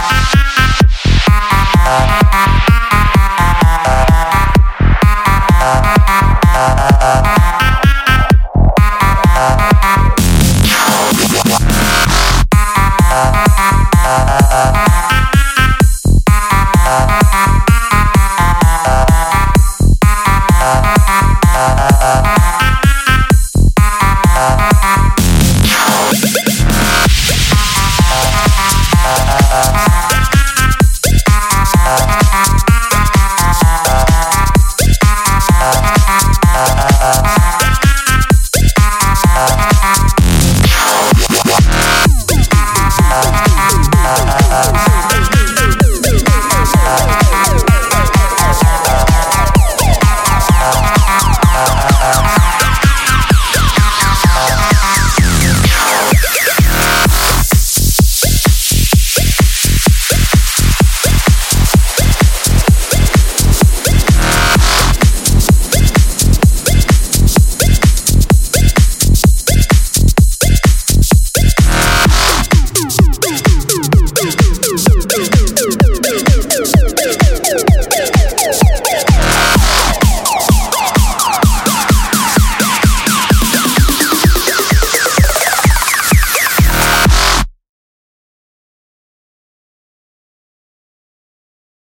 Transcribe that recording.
Bye. Bye.